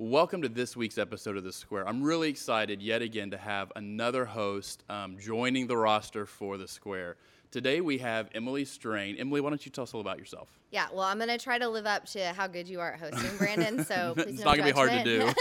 Welcome to this week's episode of The Square. I'm really excited yet again to have another host um, joining the roster for The Square. Today we have Emily Strain. Emily, why don't you tell us all about yourself? Yeah, well, I'm going to try to live up to how good you are at hosting, Brandon. So please it's no not going to be hard to do.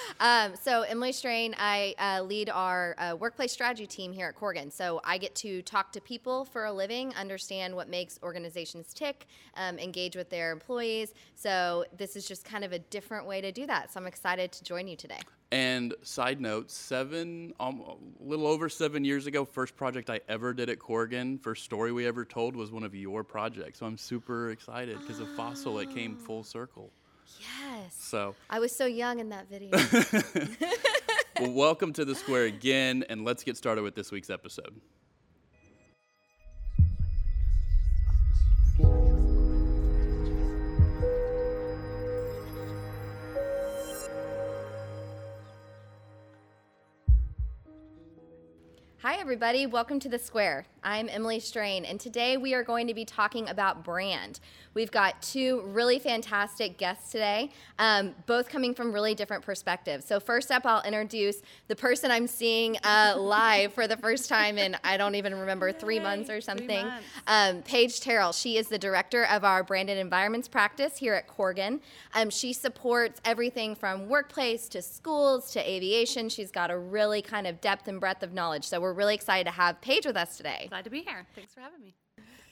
um, so Emily Strain, I uh, lead our uh, workplace strategy team here at Corgan. So I get to talk to people for a living, understand what makes organizations tick, um, engage with their employees. So this is just kind of a different way to do that. So I'm excited to join you today. And side note, seven, um, a little over seven years ago, first project I ever did at Corgan, first story we ever told was one of your projects. So I'm super excited because of Fossil, it came full circle. Yes. So I was so young in that video. well, welcome to the square again, and let's get started with this week's episode. Hi, everybody. Welcome to The Square. I'm Emily Strain, and today we are going to be talking about brand. We've got two really fantastic guests today, um, both coming from really different perspectives. So, first up, I'll introduce the person I'm seeing uh, live for the first time in, I don't even remember, three Yay, months or something. months. Um, Paige Terrell. She is the director of our branded environments practice here at Corgan. Um, she supports everything from workplace to schools to aviation. She's got a really kind of depth and breadth of knowledge. So we're really excited to have Paige with us today. Glad to be here. Thanks for having me.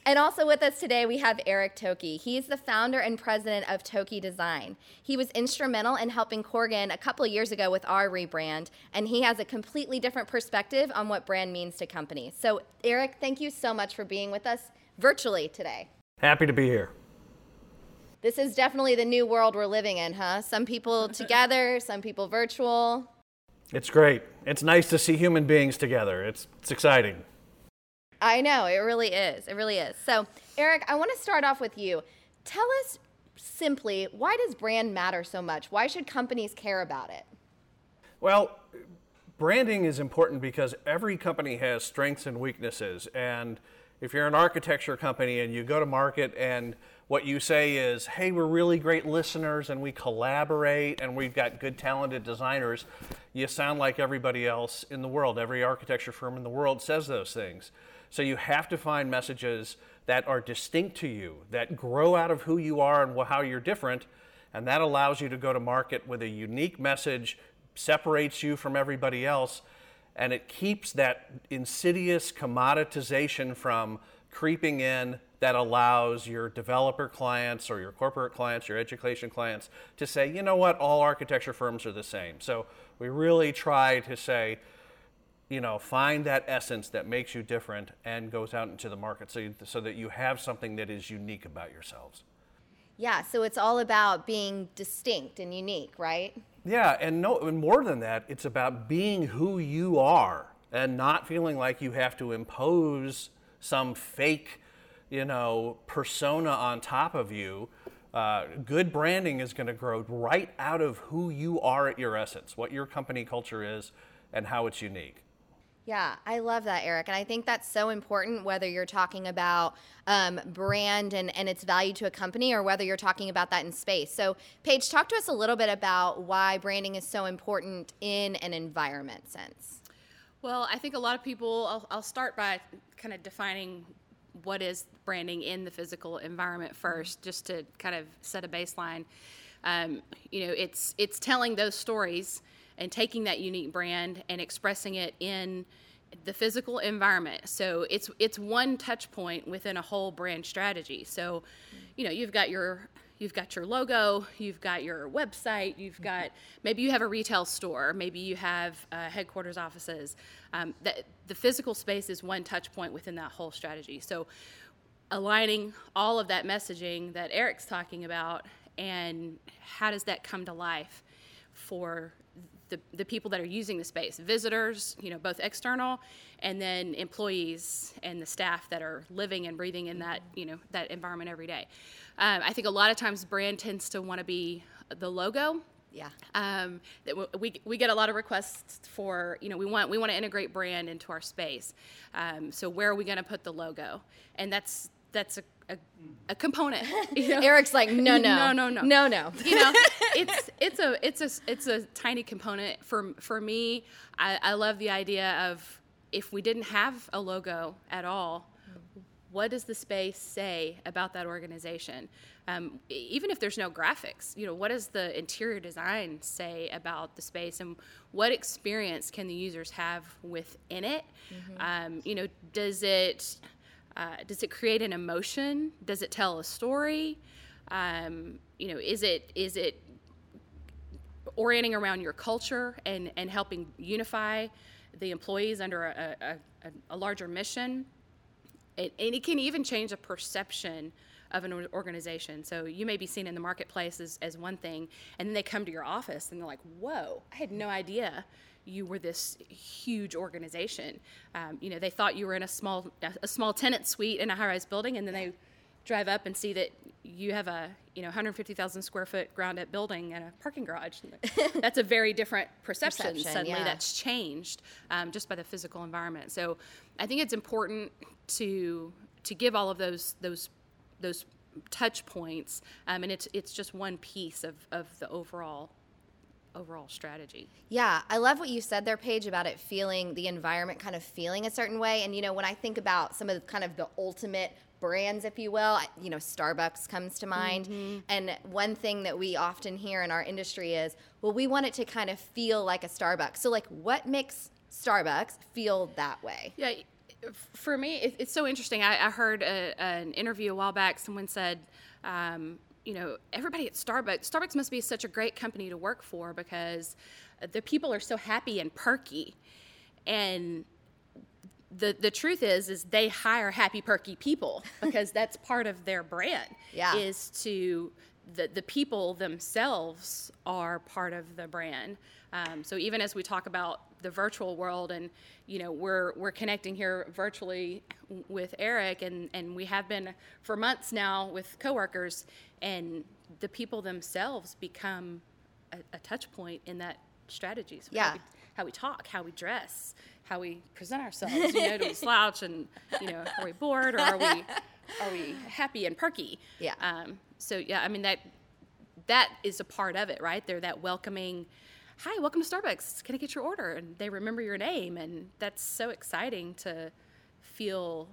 And also with us today, we have Eric Thoelke. He's the founder and president of Toky Design. He was instrumental in helping Corgan a couple of years ago with our rebrand, and he has a completely different perspective on what brand means to companies. So, Eric, thank you so much for being with us virtually today. Happy to be here. This is definitely the new world we're living in, huh? Some people together, some people virtual. It's great. It's nice to see human beings together. It's, it's exciting. I know, it really is. It really is. So, Eric, I want to start off with you. Tell us simply why does brand matter so much? Why should companies care about it? Well, branding is important because every company has strengths and weaknesses. And if you're an architecture company and you go to market and what you say is, hey, we're really great listeners and we collaborate and we've got good, talented designers, you sound like everybody else in the world. Every architecture firm in the world says those things. So you have to find messages that are distinct to you, that grow out of who you are and how you're different, and that allows you to go to market with a unique message, separates you from everybody else, and it keeps that insidious commoditization from creeping in that allows your developer clients or your corporate clients, your education clients to say, you know what, all architecture firms are the same. So we really try to say, you know, find that essence that makes you different and goes out into the market so, you, so that you have something that is unique about yourselves. Yeah, so it's all about being distinct and unique, right? Yeah, and no, and more than that, it's about being who you are and not feeling like you have to impose some fake, you know, persona on top of you. Uh, good branding is going to grow right out of who you are at your essence, what your company culture is, and how it's unique. Yeah, I love that, Eric. And I think that's so important whether you're talking about um, brand and, and its value to a company or whether you're talking about that in space. So, Paige, talk to us a little bit about why branding is so important in an environment sense. Well, I think a lot of people, I'll, I'll start by kind of defining what is branding in the physical environment first, just to kind of set a baseline. Um, you know, it's it's telling those stories and taking that unique brand and expressing it in the physical environment. So it's it's one touch point within a whole brand strategy. So, you know, you've got your you've got your logo, you've got your website, you've got maybe you have a retail store, maybe you have uh, headquarters offices. Um, that the physical space is one touch point within that whole strategy. So, aligning all of that messaging that Eric's talking about, and how does that come to life for the, the people that are using the space visitors you know both external and then employees and the staff that are living and breathing in that you know that environment every day. Um, i think a lot of times brand tends to want to be the logo. Yeah. um, that we, we get a lot of requests for you know we want we want to integrate brand into our space. Um, so where are we going to put the logo? And that's that's a, a, a component. Eric's like, no, no, No, no, no. no, no. you know, it's it's a it's a it's a tiny component for for me. I, I love the idea of if we didn't have a logo at all, what does the space say about that organization? Um, even if there's no graphics, you know, what does the interior design say about the space, and what experience can the users have within it? Um, you know, does it uh, does it create an emotion? Does it tell a story? Um, you know, is it is it orienting around your culture and, and helping unify the employees under a, a, a, a larger mission? It, and it can even change the perception of an organization. So you may be seen in the marketplace as, as one thing, and then they come to your office and they're like, whoa, I had no idea you were this huge organization. Um, you know, they thought you were in a small, a small tenant suite in a high-rise building, and then they drive up and see that you have a you know 150,000 square foot ground up building and a parking garage. That's a very different perception. Perception, Suddenly, yeah. that's changed um, just by the physical environment. So, I think it's important to to give all of those those those touch points, um, and it's it's just one piece of of the overall overall strategy. Yeah, I love what you said there, Paige, about it feeling the environment kind of feeling a certain way. And you know, when I think about some of the kind of the ultimate brands, if you will, you know, Starbucks comes to mind. And one thing that we often hear in our industry is, well, we want it to kind of feel like a Starbucks. So, like, what makes Starbucks feel that way? Yeah, for me, it's so interesting. I, I heard a, an interview a while back. Someone said, um, you know, everybody at Starbucks, Starbucks must be such a great company to work for because the people are so happy and perky. And the the truth is is they hire happy perky people because that's part of their brand Yeah. is to the, the people themselves are part of the brand um, so even as we talk about the virtual world and you know we're we're connecting here virtually with Eric and and we have been for months now with coworkers and the people themselves become a, a touch point in that strategy so how Yeah. we- how we talk, how we dress, how we present ourselves. You know, do we slouch and you know, are we bored or are we are we happy and perky? Yeah. Um, so yeah, I mean that that is a part of it, right? They're that welcoming. Hi, welcome to Starbucks. Can I get your order? And they remember your name, and that's so exciting to feel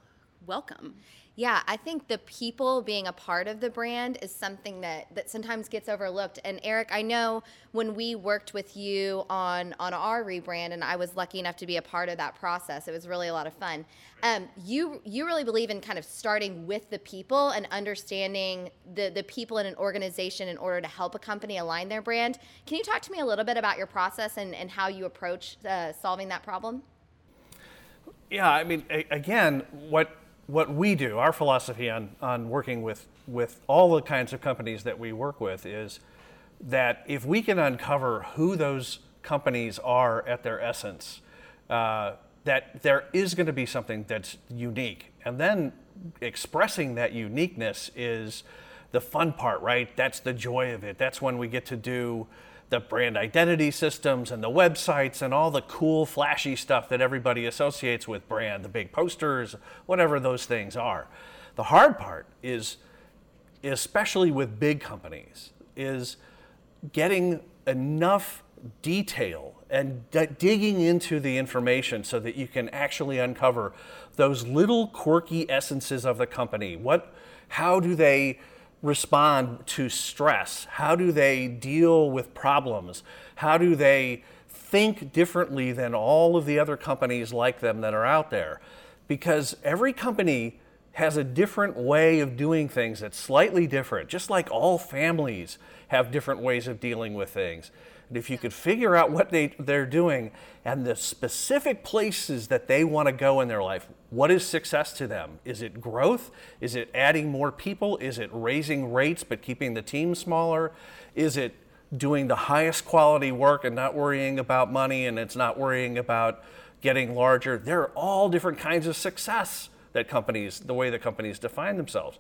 welcome. Yeah, I think the people being a part of the brand is something that, that sometimes gets overlooked. And Eric, I know when we worked with you on on our rebrand, and I was lucky enough to be a part of that process. It was really a lot of fun. Um, you you really believe in kind of starting with the people and understanding the the people in an organization in order to help a company align their brand. Can you talk to me a little bit about your process and, and how you approach uh, solving that problem? Yeah, I mean, a- again, what what we do, our philosophy on on working with with all the kinds of companies that we work with is that if we can uncover who those companies are at their essence, uh, that there is going to be something that's unique, and then expressing that uniqueness is the fun part, right? That's the joy of it. That's when we get to do the brand identity systems and the websites and all the cool, flashy stuff that everybody associates with brand, the big posters, whatever those things are. The hard part is, especially with big companies, is getting enough detail and d- digging into the information so that you can actually uncover those little quirky essences of the company. What, how do they respond to stress? How do they deal with problems? How do they think differently than all of the other companies like them that are out there? Because every company has a different way of doing things that's slightly different, just like all families have different ways of dealing with things. And if you could figure out what they, they're doing and the specific places that they want to go in their life, what is success to them? Is it growth? Is it adding more people? Is it raising rates but keeping the team smaller? Is it doing the highest quality work and not worrying about money and it's not worrying about getting larger? There are all different kinds of success that companies, the way that companies define themselves.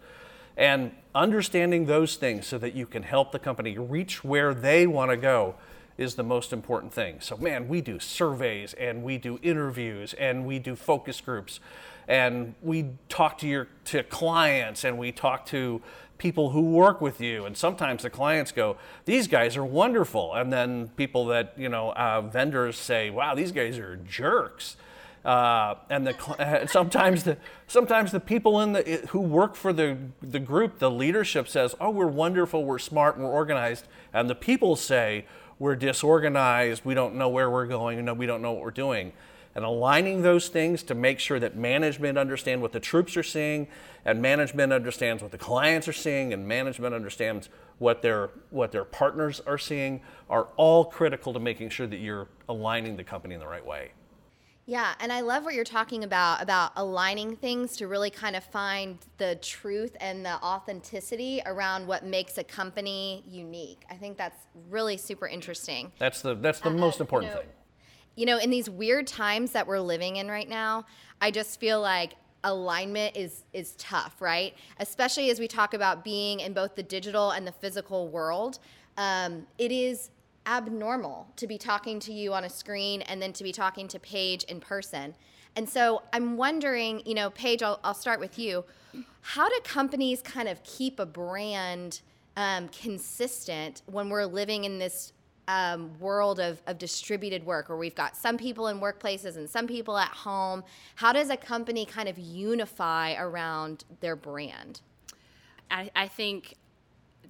And understanding those things so that you can help the company reach where they want to go is the most important thing. So, man, we do surveys and we do interviews and we do focus groups and we talk to your to clients and we talk to people who work with you and sometimes the clients go these guys are wonderful and then people that you know uh, vendors say wow these guys are jerks uh, and the sometimes the sometimes the people in the who work for the the group the leadership says oh we're wonderful we're smart we're organized and the people say we're disorganized, we don't know where we're going, we don't know what we're doing. And aligning those things to make sure that management understand what the troops are seeing, and management understands what the clients are seeing, and management understands what their what their partners are seeing, are all critical to making sure that you're aligning the company in the right way. Yeah, and I love what you're talking about about aligning things to really kind of find the truth and the authenticity around what makes a company unique. I think that's really super interesting. That's the that's the uh, most important you know, thing. You know, in these weird times that we're living in right now, I just feel like alignment is is tough, right? Especially as we talk about being in both the digital and the physical world. Um, it is abnormal to be talking to you on a screen and then to be talking to Paige in person. And so I'm wondering, you know, Paige, I'll, I'll start with you. How do companies kind of keep a brand um, consistent when we're living in this um, world of, of distributed work where we've got some people in workplaces and some people at home? How does a company kind of unify around their brand? I, I think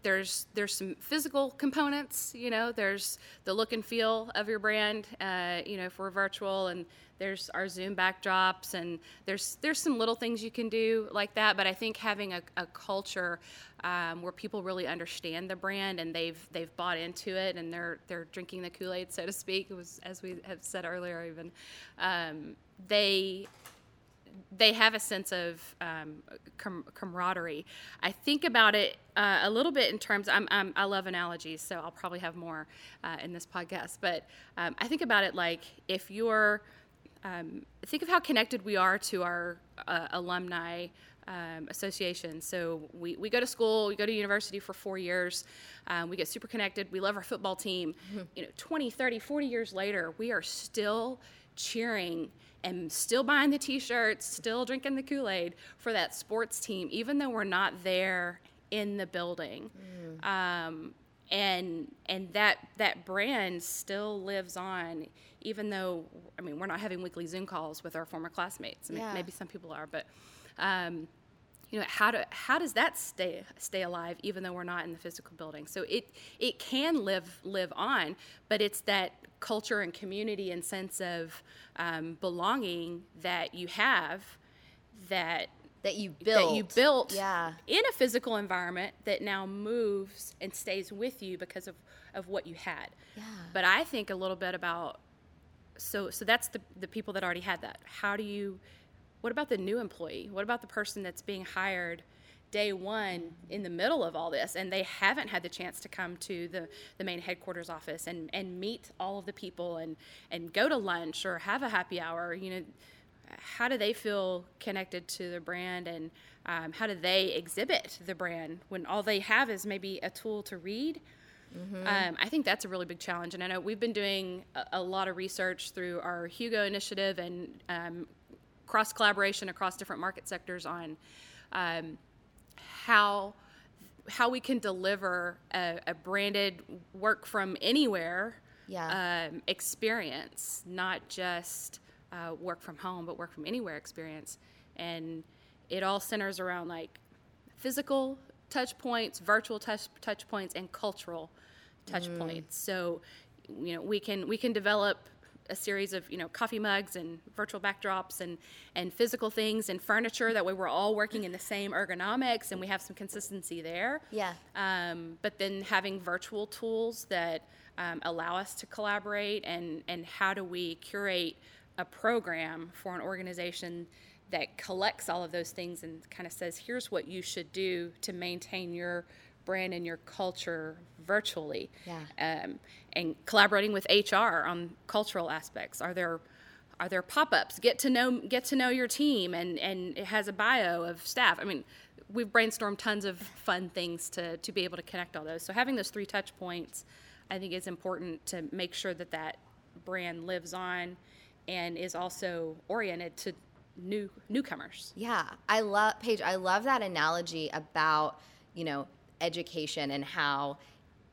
there's there's some physical components you know there's the look and feel of your brand uh, you know for virtual and there's our zoom backdrops and there's there's some little things you can do like that but i think having a, a culture um, where people really understand the brand and they've they've bought into it and they're they're drinking the kool-aid so to speak was as we have said earlier even um, they they have a sense of um, com- camaraderie. I think about it uh, a little bit in terms. I'm, I'm, i love analogies, so I'll probably have more uh, in this podcast. But um, I think about it like if you're um, think of how connected we are to our uh, alumni um, association. So we, we go to school, we go to university for four years, um, we get super connected, we love our football team. Mm-hmm. You know, 20, 30, 40 years later, we are still cheering and still buying the t-shirts, still drinking the Kool-Aid for that sports team, even though we're not there in the building. Mm. Um, and and that that brand still lives on, even though I mean we're not having weekly Zoom calls with our former classmates. I mean, yeah. maybe some people are, but um, you know how do how does that stay stay alive even though we're not in the physical building so it it can live live on but it's that culture and community and sense of um, belonging that you have that that you built that you built yeah. in a physical environment that now moves and stays with you because of, of what you had. Yeah. But I think a little bit about so so that's the the people that already had that. How do you what about the new employee? What about the person that's being hired day one in the middle of all this and they haven't had the chance to come to the, the main headquarters office and, and meet all of the people and, and go to lunch or have a happy hour you know how do they feel connected to the brand and um, how do they exhibit the brand when all they have is maybe a tool to read Mm-hmm. Um, I think that's a really big challenge, and I know we've been doing a, a lot of research through our Hugo initiative and um, cross collaboration across different market sectors on um, how how we can deliver a, a branded work from anywhere yeah. um, experience, not just uh, work from home, but work from anywhere experience. And it all centers around like physical touch points, virtual touch touch points, and cultural touch mm. points. So, you know, we can we can develop a series of you know coffee mugs and virtual backdrops and and physical things and furniture that way we're all working in the same ergonomics and we have some consistency there. Yeah. Um, but then having virtual tools that um, allow us to collaborate and and how do we curate a program for an organization that collects all of those things and kind of says here's what you should do to maintain your brand and your culture virtually. Yeah. Um, and collaborating with HR on cultural aspects. Are there are there pop-ups? Get to know get to know your team and and it has a bio of staff. I mean, we've brainstormed tons of fun things to to be able to connect all those. So having those three touch points I think is important to make sure that that brand lives on and is also oriented to new newcomers. Yeah, I love Paige. I love that analogy about you know education and how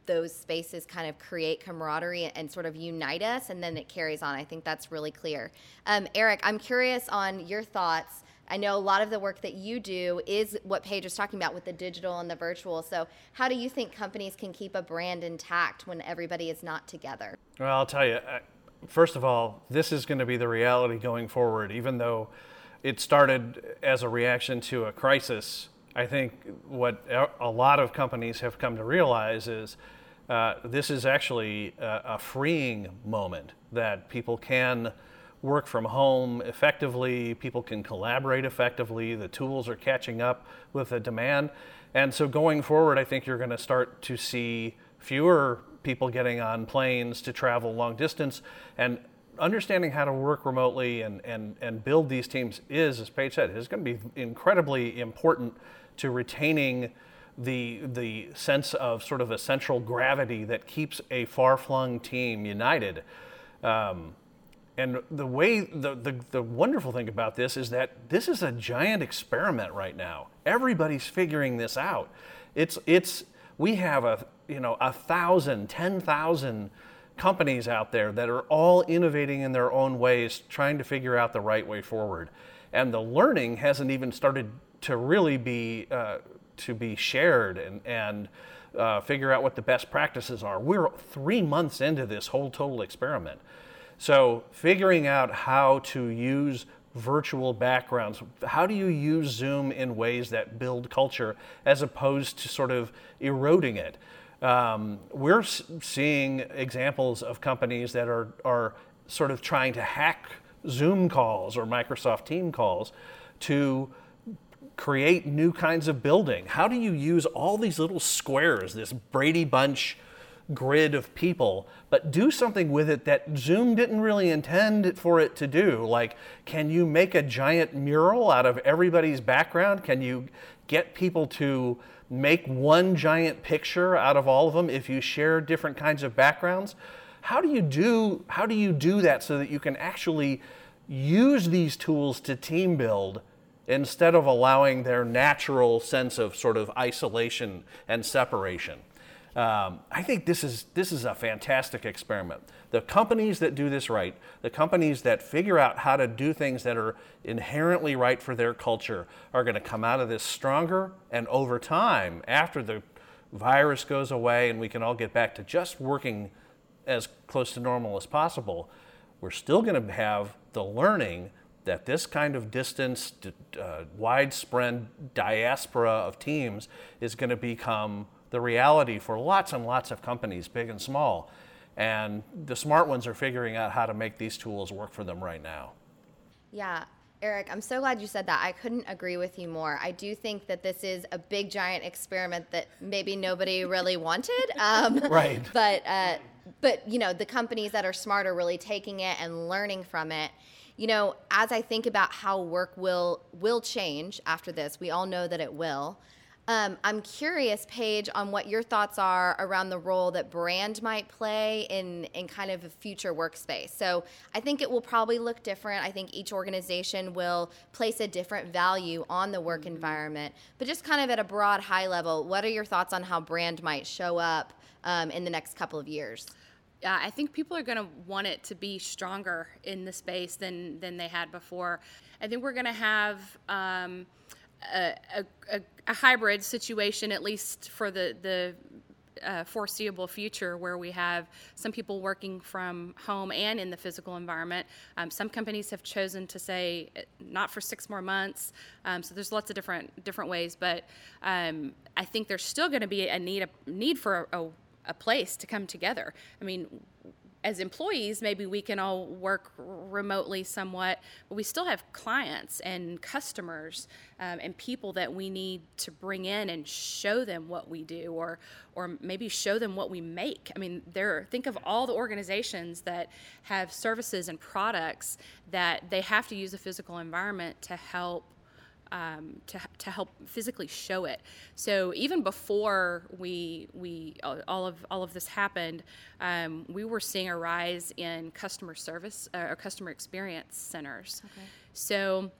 those spaces kind of create camaraderie and sort of unite us, and then it carries on. I think that's really clear. Um, Eric, I'm curious on your thoughts. I know a lot of the work that you do is what Paige was talking about with the digital and the virtual. So, how do you think companies can keep a brand intact when everybody is not together? Well, I'll tell you, first of all, this is going to be the reality going forward, even though it started as a reaction to a crisis. I think what a lot of companies have come to realize is uh, this is actually a, a, freeing moment that people can work from home effectively, people can collaborate effectively, the tools are catching up with the demand. And so going forward, I think you're going to start to see fewer people getting on planes to travel long distance and understanding how to work remotely and, and, and build these teams is, as Paige said, is going to be incredibly important to retaining the, the sense of sort of a central gravity that keeps a far flung team united. Um, and the way the, the, the wonderful thing about this is that this is a giant experiment right now. Everybody's figuring this out. It's it's we have a you know a thousand, ten thousand companies out there that are all innovating in their own ways, trying to figure out the right way forward. And the learning hasn't even started to really be uh, to be shared and and uh, figure out what the best practices are. We're three months into this whole total experiment. So figuring out how to use virtual backgrounds, how do you use Zoom in ways that build culture as opposed to sort of eroding it? Um, we're seeing examples of companies that are, are sort of trying to hack Zoom calls or Microsoft Team calls to create new kinds of building. How do you use all these little squares, this Brady Bunch grid of people, but do something with it that Zoom didn't really intend for it to do? Like, can you make a giant mural out of everybody's background? Can you get people to make one giant picture out of all of them if you share different kinds of backgrounds? How do you do how do you do that so that you can actually use these tools to team build instead of allowing their natural sense of sort of isolation and separation? Um, I think this is this is a fantastic experiment. The companies that do this right, the companies that figure out how to do things that are inherently right for their culture, are going to come out of this stronger. And over time, after the virus goes away and we can all get back to just working as close to normal as possible, we're still going to have the learning that this kind of distance, uh, widespread diaspora of teams is going to become the reality for lots and lots of companies, big and small. And the smart ones are figuring out how to make these tools work for them right now. Yeah, Eric, I'm so glad you said that. I couldn't agree with you more. I do think that this is a big, giant experiment that maybe nobody really wanted. Um, right. But, uh, but you know, the companies that are smart are really taking it and learning from it. You know, as I think about how work will will change after this, we all know that it will. Um, I'm curious, Paige, on what your thoughts are around the role that brand might play in, in kind of a future workspace. So I think it will probably look different. I think each organization will place a different value on the work environment. But just kind of at a broad, high level, what are your thoughts on how brand might show up um, in the next couple of years? Yeah, I think people are going to want it to be stronger in the space than than they had before. I think we're going to have. Um, a, a, a, hybrid situation, at least for the, the uh, foreseeable future, where we have some people working from home and in the physical environment. Um, some companies have chosen to say uh, not for six more months. Um, so there's lots of different different ways, but um, I think there's still going to be a need a need for a, a place to come together. I mean, as employees, maybe we can all work remotely somewhat, but we still have clients and customers um, and people that we need to bring in and show them what we do, or or maybe show them what we make. I mean, there. Think of all the organizations that have services and products that they have to use a physical environment to help um, to, to help physically show it. So even before we we all of all of this happened, um, we were seeing a rise in customer service uh, or customer experience centers. Okay. So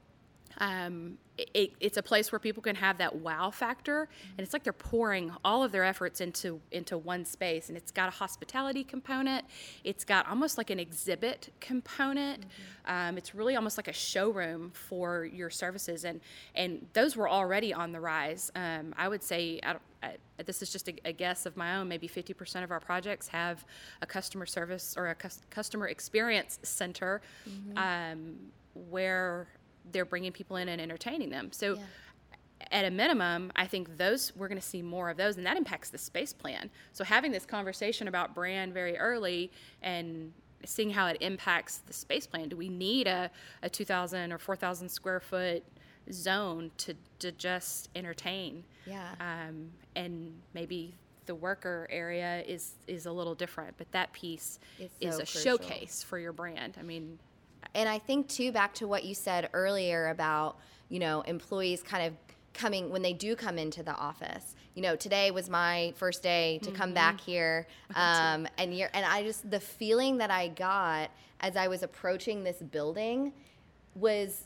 um, it, it's a place where people can have that wow factor and it's like they're pouring all of their efforts into into one space and it's got a hospitality component it's got almost like an exhibit component mm-hmm. um, it's really almost like a showroom for your services and and those were already on the rise um, i would say I I, this is just a, a, guess of my own maybe 50% of our projects have a customer service or a cu- customer experience center mm-hmm. um, where they're bringing people in and entertaining them. So yeah. at a minimum, I think those we're going to see more of those, and that impacts the space plan. So having this conversation about brand very early and seeing how it impacts the space plan. Do we need a, a 2,000 or 4,000 square foot zone to, to just entertain? Yeah. Um, and maybe the worker area is is a little different, but that piece it's is a crucial. showcase for your brand. I mean, and I think too back to what you said earlier about, you know, employees kind of coming when they do come into the office. You know, today was my first day to mm-hmm. come back here, um, and you're, and I just the feeling that I got as I was approaching this building was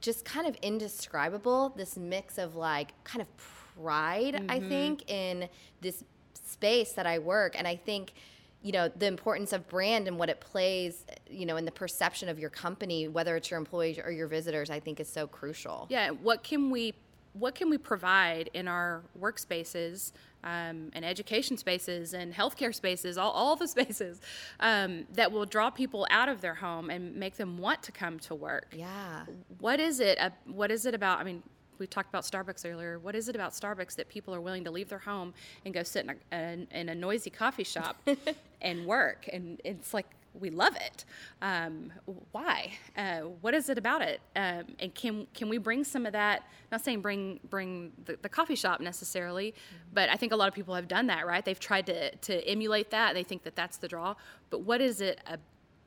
just kind of indescribable. This mix of like kind of pride, mm-hmm. I think, in this space that I work, and I think you know the importance of brand and what it plays you know in the perception of your company whether it's your employees or your visitors i think is so crucial yeah what can we what can we provide in our workspaces um, and education spaces and healthcare spaces, all, all the spaces um, that will draw people out of their home and make them want to come to work. Yeah. What is it? Uh, what is it about? I mean, we talked about Starbucks earlier. What is it about Starbucks that people are willing to leave their home and go sit in a, in a noisy coffee shop and work? And it's like we love it. Um, why? Uh, what is it about it? Um, and can can we bring some of that? Not saying bring bring the, the coffee shop necessarily, mm-hmm. but I think a lot of people have done that. Right? They've tried to to emulate that. They think that that's the draw. But what is it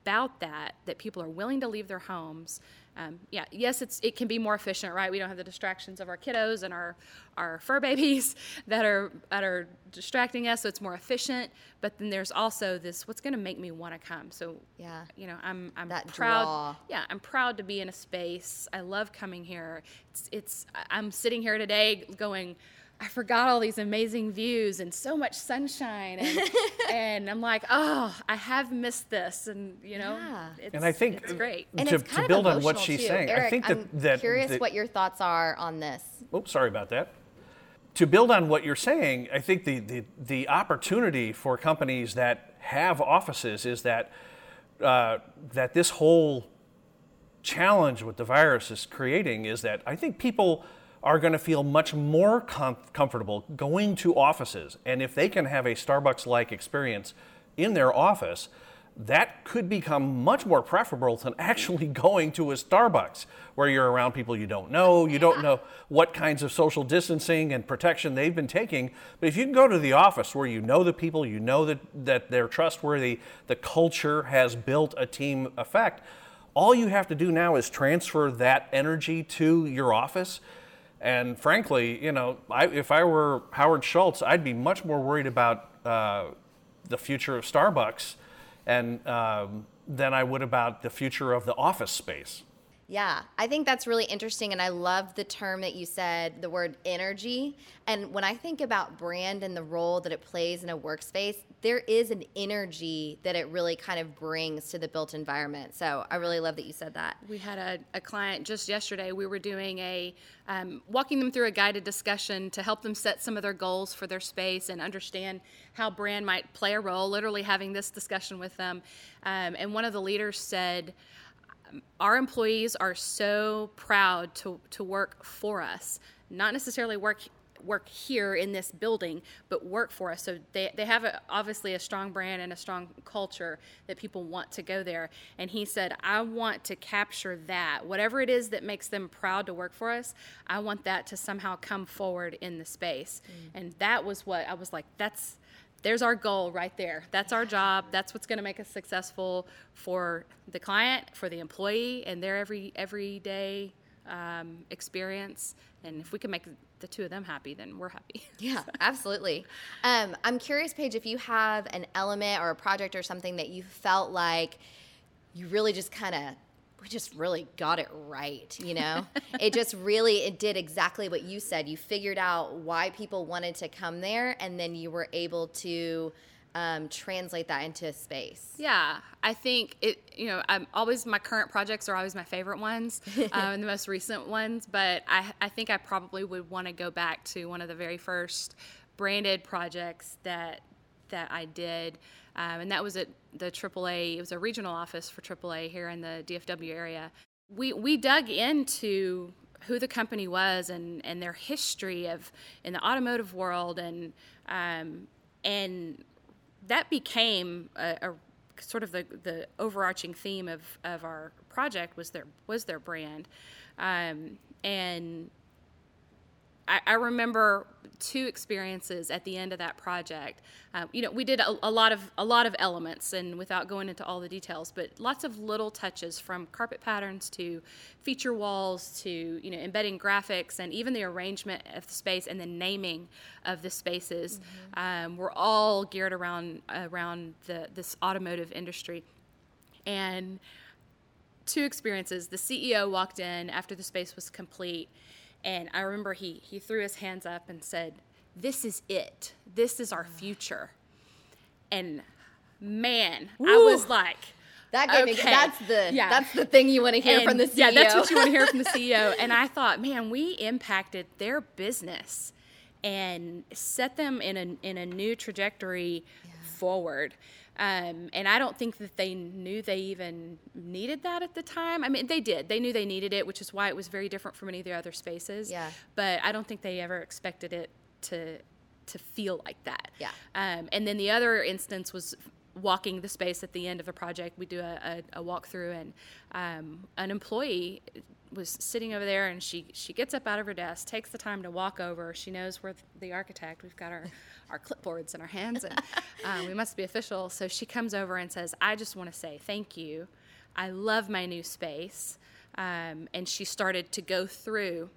about that that people are willing to leave their homes? Um, yeah, yes, it's it can be more efficient, right? We don't have the distractions of our kiddos and our our fur babies that are that are distracting us, so it's more efficient. But then there's also this: what's going to make me want to come? So yeah, you know, I'm I'm that proud. Draw. Yeah, I'm proud to be in a space. I love coming here. It's it's I'm sitting here today going I forgot all these amazing views and so much sunshine, and, and I'm like, oh, I have missed this, and you know, yeah. and I think it's great. And to, it's kind to build of on what she's too. saying, Eric, I think that I'm that curious that, what your thoughts are on this. Oops, sorry about that. To build on what you're saying, I think the the, the opportunity for companies that have offices is that uh, that this whole challenge with the virus is creating is that I think people are going to feel much more com- comfortable going to offices. And if they can have a Starbucks like experience in their office, that could become much more preferable than actually going to a Starbucks where you're around people you don't know, you don't know what kinds of social distancing and protection they've been taking. But if you can go to the office where you know the people, you know that, that they're trustworthy, the culture has built a team effect, all you have to do now is transfer that energy to your office and frankly, you know, I, if I were Howard Schultz, I'd be much more worried about uh, the future of Starbucks and um, than I would about the future of the office space. Yeah, I think that's really interesting. And I love the term that you said, the word energy. And when I think about brand and the role that it plays in a workspace, there is an energy that it really kind of brings to the built environment. So I really love that you said that. We had a, a client just yesterday. We were doing a, um, walking them through a guided discussion to help them set some of their goals for their space and understand how brand might play a role, literally having this discussion with them. Um, and one of the leaders said, our employees are so proud to, to work for us, not necessarily work work here in this building, but work for us. So they, they have a, obviously a strong brand and a strong culture that people want to go there. And he said, I want to capture that. Whatever it is that makes them proud to work for us, I want that to somehow come forward in the space. Mm. And that was what I was like, that's there's our goal right there. That's our job. That's what's going to make us successful for the client, for the employee, and their every everyday um, experience. And if we can make the two of them happy, then we're happy. Yeah, absolutely. Um, I'm curious, Paige, if you have an element or a project or something that you felt like you really just kind of we just really got it right you know it just really it did exactly what you said you figured out why people wanted to come there and then you were able to um, translate that into a space Yeah, I think it. You know, I'm always my current projects are always my favorite ones, um, and the most recent ones. But I, I think I probably would want to go back to one of the very first branded projects that that I did, um, and that was at the AAA. It was a regional office for AAA here in the DFW area. We we dug into who the company was and and their history of in the automotive world and um, and that became a, a sort of the, the overarching theme of, of our project was their was their brand, um, and I, I remember two experiences at the end of that project. Um, you know, we did a, a, lot of a lot of elements, and without going into all the details, but lots of little touches from carpet patterns to feature walls to you know embedding graphics and even the arrangement of the space and the naming of the spaces mm-hmm. um, were all geared around around the this automotive industry, and two experiences. The CEO walked in after the space was complete and I remember he, he threw his hands up and said, This is it. This is our future. And man, I was like, that gave okay. me that's the yeah. that's the thing you want to hear and from the CEO. Yeah, that's what you want to hear from the CEO. and I thought, man, we impacted their business and set them in a in a new trajectory yeah. forward. Um, and I don't think that they knew they even needed that at the time. I mean, they did. They knew they needed it, which is why it was very different from any of the other spaces. Yeah. But I don't think they ever expected it to to feel like that. Yeah. Um, and then the other instance was walking the space at the end of a project. We do a, a, a walkthrough, and um, an employee was sitting over there, and she she gets up out of her desk, takes the time to walk over. She knows we're the architect. We've got our our clipboards in our hands, and uh, we must be official. So she comes over and says, "I just want to say thank you. I love my new space." Um, and she started to go through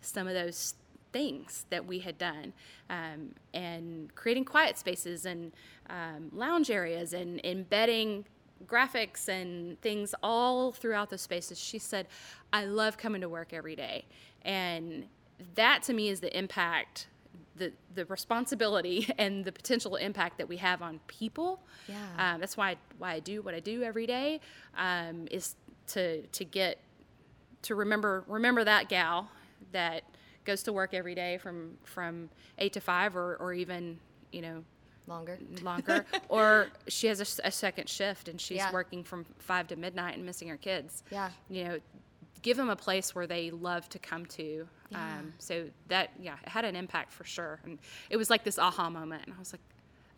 some of those things that we had done um, and creating quiet spaces and um, lounge areas and embedding graphics and things all throughout the spaces. She said, I love coming to work every day. And that to me is the impact, the, the responsibility and the potential impact that we have on people. Yeah. Um, that's why, why I do what I do every day um, is to, to get, to remember, remember that gal that goes to work every day from, from eight to five or, or even, you know, longer. Longer. Or she has a, a, second shift and she's Yeah. working from five to midnight and missing her kids. Yeah. you know give them a place where they love to come to. Yeah. um, so that yeah it had an impact for sure. And it was like this aha moment. And i was like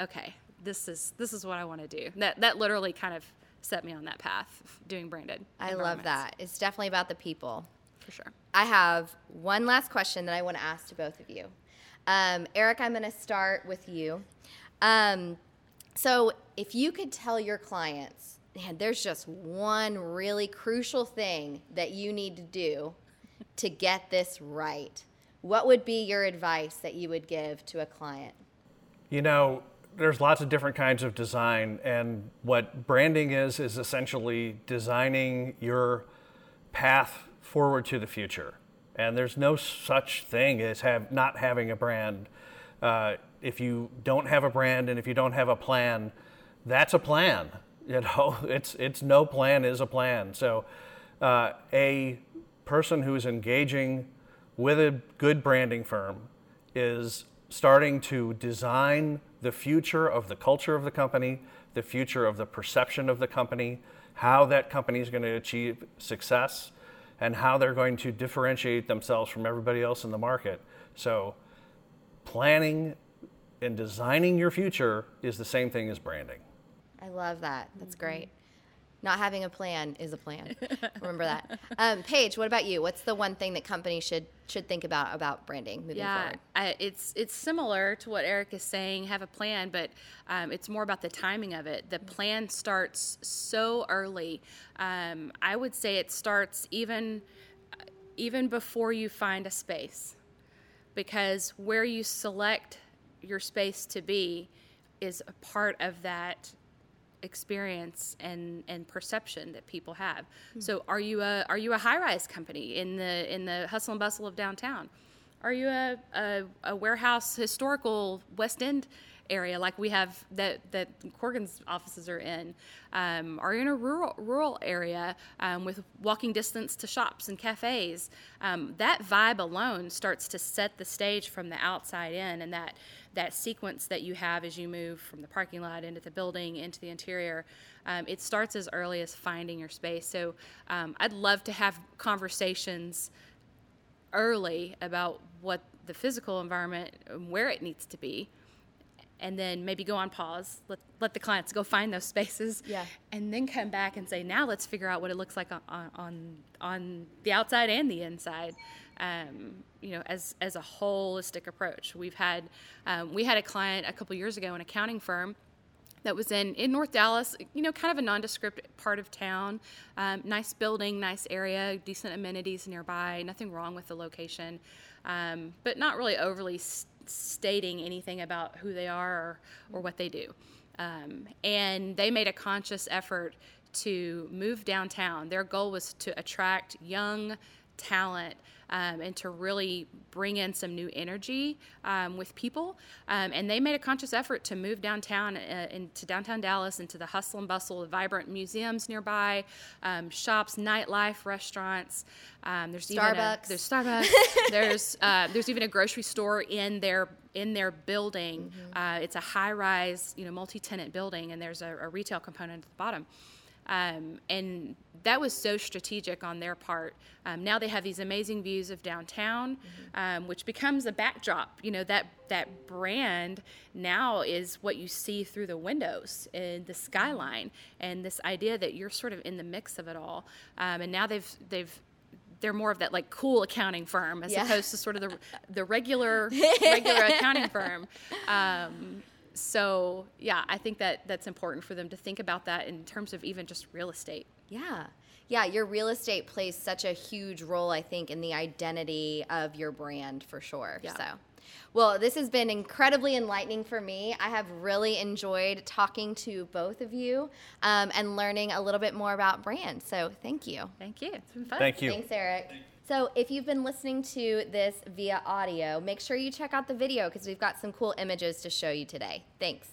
okay this is this is what i want to do. That that literally kind of set me on that path of doing branded i love that. It's definitely about the people. For sure. I have one last question that I want to ask to both of you. Um, Eric, I'm going to start with you. Um, so, if you could tell your clients, man, there's just one really crucial thing that you need to do to get this right, what would be your advice that you would give to a client? You know, there's lots of different kinds of design, and what branding is is essentially designing your path forward to the future. And there's no such thing as have not having a brand. Uh, if you don't have a brand and if you don't have a plan, that's a plan. You know, it's it's no plan is a plan. So, uh, a person who is engaging with a good branding firm is starting to design the future of the culture of the company, the future of the perception of the company, how that company is going to achieve success, and how they're going to differentiate themselves from everybody else in the market. So, planning and designing your future is the same thing as branding. I love that. That's great. Not having a plan is a plan. Remember that. Um, Paige, what about you? What's the one thing that companies should should think about about branding moving yeah, forward? I, it's it's similar to what Eric is saying. Have a plan, but um, it's more about the timing of it. The plan starts so early. Um, I would say it starts even even before you find a space, because where you select your space to be is a part of that experience and, and perception that people have. So are you a are you a high rise company in the in the hustle and bustle of downtown? Are you a, a, a warehouse historical West End area like we have that that Corgan's offices are in? Um, are you in a rural rural area um, with walking distance to shops and cafes? Um, that vibe alone starts to set the stage from the outside in, and that that sequence that you have as you move from the parking lot into the building into the interior. Um, it starts as early as finding your space. So um, I'd love to have conversations early about what the physical environment where it needs to be and then maybe go on pause let, let the clients go find those spaces Yeah. and then come back and say now let's figure out what it looks like on on, on the outside and the inside um, you know as as a holistic approach we've had um, we had a client a couple years ago an accounting firm that was in, in North Dallas, you know, kind of a nondescript part of town. Um, nice building, nice area, decent amenities nearby, nothing wrong with the location, um, but not really overly stating anything about who they are or, or what they do. Um, and they made a conscious effort to move downtown. Their goal was to attract young talent um, and to really bring in some new energy um, with people. Um, and they made a conscious effort to move downtown uh, into downtown Dallas into the hustle and bustle of vibrant museums nearby, um, shops, nightlife, restaurants. Um, there's even a, there's Starbucks. there's uh, there's even a grocery store in their in their building. Uh, it's a high-rise, you know, multi-tenant building, and there's a, a retail component at the bottom. Um, and that was so strategic on their part. Um, now they have these amazing views of downtown, um, which becomes a backdrop. You know that that brand now is what you see through the windows and the skyline, and this idea that you're sort of in the mix of it all. Um, and now they've they've they're more of that like cool accounting firm as Yeah. opposed to sort of the the regular regular accounting firm. Um, so yeah, I think that that's important for them to think about that in terms of even just real estate. Yeah. Yeah, your real estate plays such a huge role, I think, in the identity of your brand for sure. Yeah. So, well, this has been incredibly enlightening for me. I have really enjoyed talking to both of you um, and learning a little bit more about brand. So, thank you. Thank you. It's been fun. Thank you. Thanks, Eric. So, if you've been listening to this via audio, make sure you check out the video because we've got some cool images to show you today. Thanks.